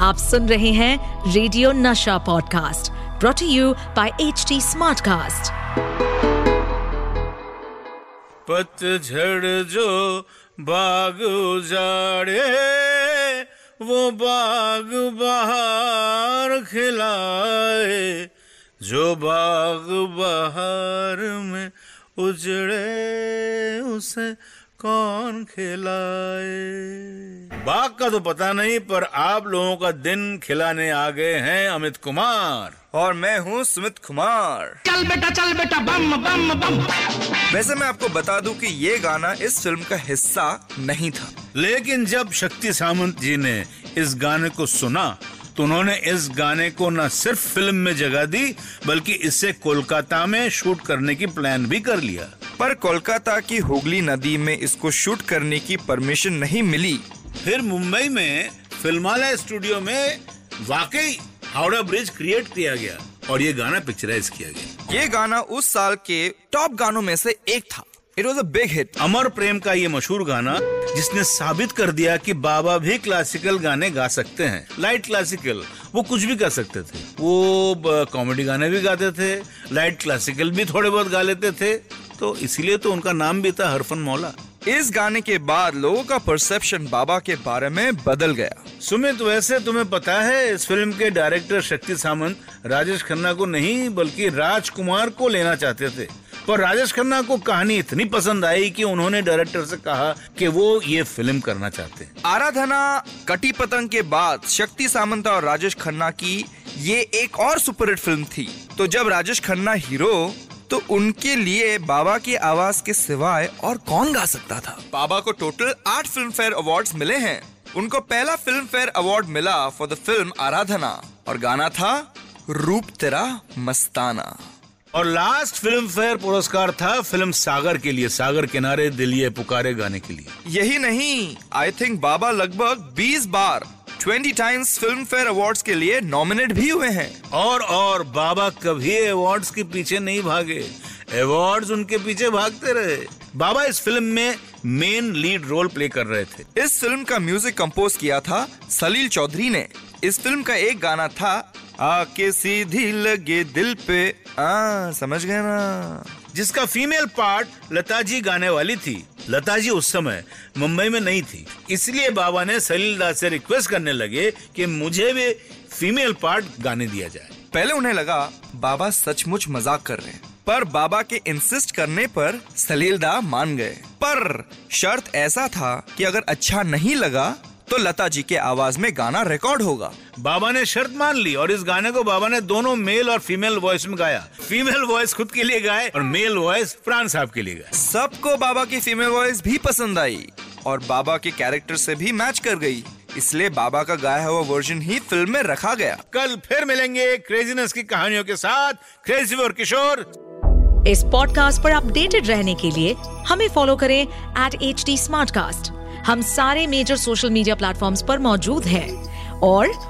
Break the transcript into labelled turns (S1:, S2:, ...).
S1: आप सुन रहे हैं रेडियो नशा podcast brought you by H T Smartcast
S2: पतझड़ जो बाग उजाड़े, वो बाग बाहर खिलाए। जो बाग बाहर में उजड़े, उसे कौन खिलाए। बाग का तो पता नहीं पर आप लोगों का दिन खिलाने आ गए हैं अमित कुमार।
S3: और मैं हूँ सुमित कुमार।
S4: चल बेटा चल बेटा बम बम बम।
S3: वैसे मैं आपको बता दूँ कि ये गाना इस फ़िल्म का हिस्सा नहीं था।
S2: लेकिन जब शक्ति सामंत जी ने इस गाने को सुना तो उन्होंने इस गाने को न सिर्फ़ फ़िल्म में जगह दी बल्कि इसे कोलकाता में शूट करने की प्लान भी कर लिया।
S3: पर कोलकाता की हुगली नदी में इसको शूट करने की परमिशन नहीं मिली।
S2: फिर मुंबई में फिल्मालय स्टूडियो में वाकई हावड़ा ब्रिज क्रिएट किया गया और ये गाना पिक्चराइज किया गया।
S3: ये गाना उस साल के टॉप गानों में से एक था। It was a big hit
S2: Amar Prem का ये मशहूर गाना जिसने साबित कर दिया कि बाबा भी क्लासिकल गाने गा सकते हैं। लाइट क्लासिकल वो कुछ भी कर सकते थे। वो कॉमेडी गाने भी गाते थे। लाइट क्लासिकल भी थोड़े बहुत गा लेते थे। तो इसीलिए तो उनका नाम भी था हरफन मौला।
S3: इस गाने के बाद लोगों का परसेप्शन बाबा के बारे में बदल गया।
S2: सुमित वैसे तुम्हें पता है इस फ़िल्म के डायरेक्टर शक्ति सामंत राजेश खन्ना को नहीं बल्कि राजकुमार को लेना चाहते थे। पर राजेश खन्ना को कहानी इतनी पसंद आई कि उन्होंने डायरेक्टर से कहा कि वो ये फ़िल्म करना चाहते हैं।
S3: आराधना कटी पतंग के बाद शक्ति सामंत और राजेश खन्ना की ये एक और सुपरहिट फ़िल्म थी। तो जब राजेश खन्ना हीरो तो उनके लिए बाबा की आवाज़ के सिवाय और कौन गा सकता था? बाबा को टोटल आठ फ़िल्म फेयर अवार्ड मिले हैं। उनको पहला फ़िल्म फेयर अवार्ड मिला फॉर द फ़िल्म आराधना। और गाना था रूप तेरा मस्ताना।
S2: और लास्ट फ़िल्म फेयर पुरस्कार था फ़िल्म सागर के लिए सागर किनारे दिल ये पुकारे गाने के लिए।
S3: यही नहीं आई थिंक बाबा लगभग 20 बार 20 टाइम्स फ़िल्म फेयर अवार्ड के लिए नॉमिनेट भी हुए हैं।
S2: और और बाबा कभी अवार्ड्स के पीछे नहीं भागे। अवार्ड्स उनके पीछे भागते रहे। बाबा इस फ़िल्म में मेन लीड रोल प्ले कर रहे थे।
S3: इस फ़िल्म का म्यूज़िक कंपोज किया था सलील चौधरी ने। इस फ़िल्म का एक गाना था आके सीधी लगे दिल पे। आ समझ गए ना?
S2: जिसका फीमेल पार्ट लता जी गाने वाली थी। लता जी उस समय मुंबई में नहीं थी। इसलिए बाबा ने सलील दास से रिक्वेस्ट करने लगे कि मुझे भी फीमेल पार्ट गाने दिया जाए।
S3: पहले उन्हें लगा, बाबा सचमुच मज़ाक कर रहे हैं। पर बाबा के इंसिस्ट करने पर सलील दा मान गए। पर शर्त ऐसा था कि अगर अच्छा नहीं लगा तो लता जी के आवाज़ में गाना रिकॉर्ड होगा।
S2: बाबा ने शर्त मान ली और इस गाने को बाबा ने दोनों मेल और फीमेल वॉइस में गाया। फीमेल वॉइस खुद के लिए गाए और मेल वॉइस प्राण साहब के लिए गाए।
S3: सबको बाबा की फीमेल वॉइस भी पसंद आई और बाबा के कैरेक्टर से भी मैच कर गई। इसलिए बाबा का गाया हुआ वर्जन ही फ़िल्म में रखा गया।
S2: कल फिर मिलेंगे क्रेजीनेस की कहानियों के साथ क्रेजी और किशोर।
S1: इस पॉडकास्ट पर अपडेटेड रहने के लिए हमें फॉलो करें एट एच हम सारे मेजर सोशल मीडिया प्लेटफॉर्म्स पर मौजूद हैं। और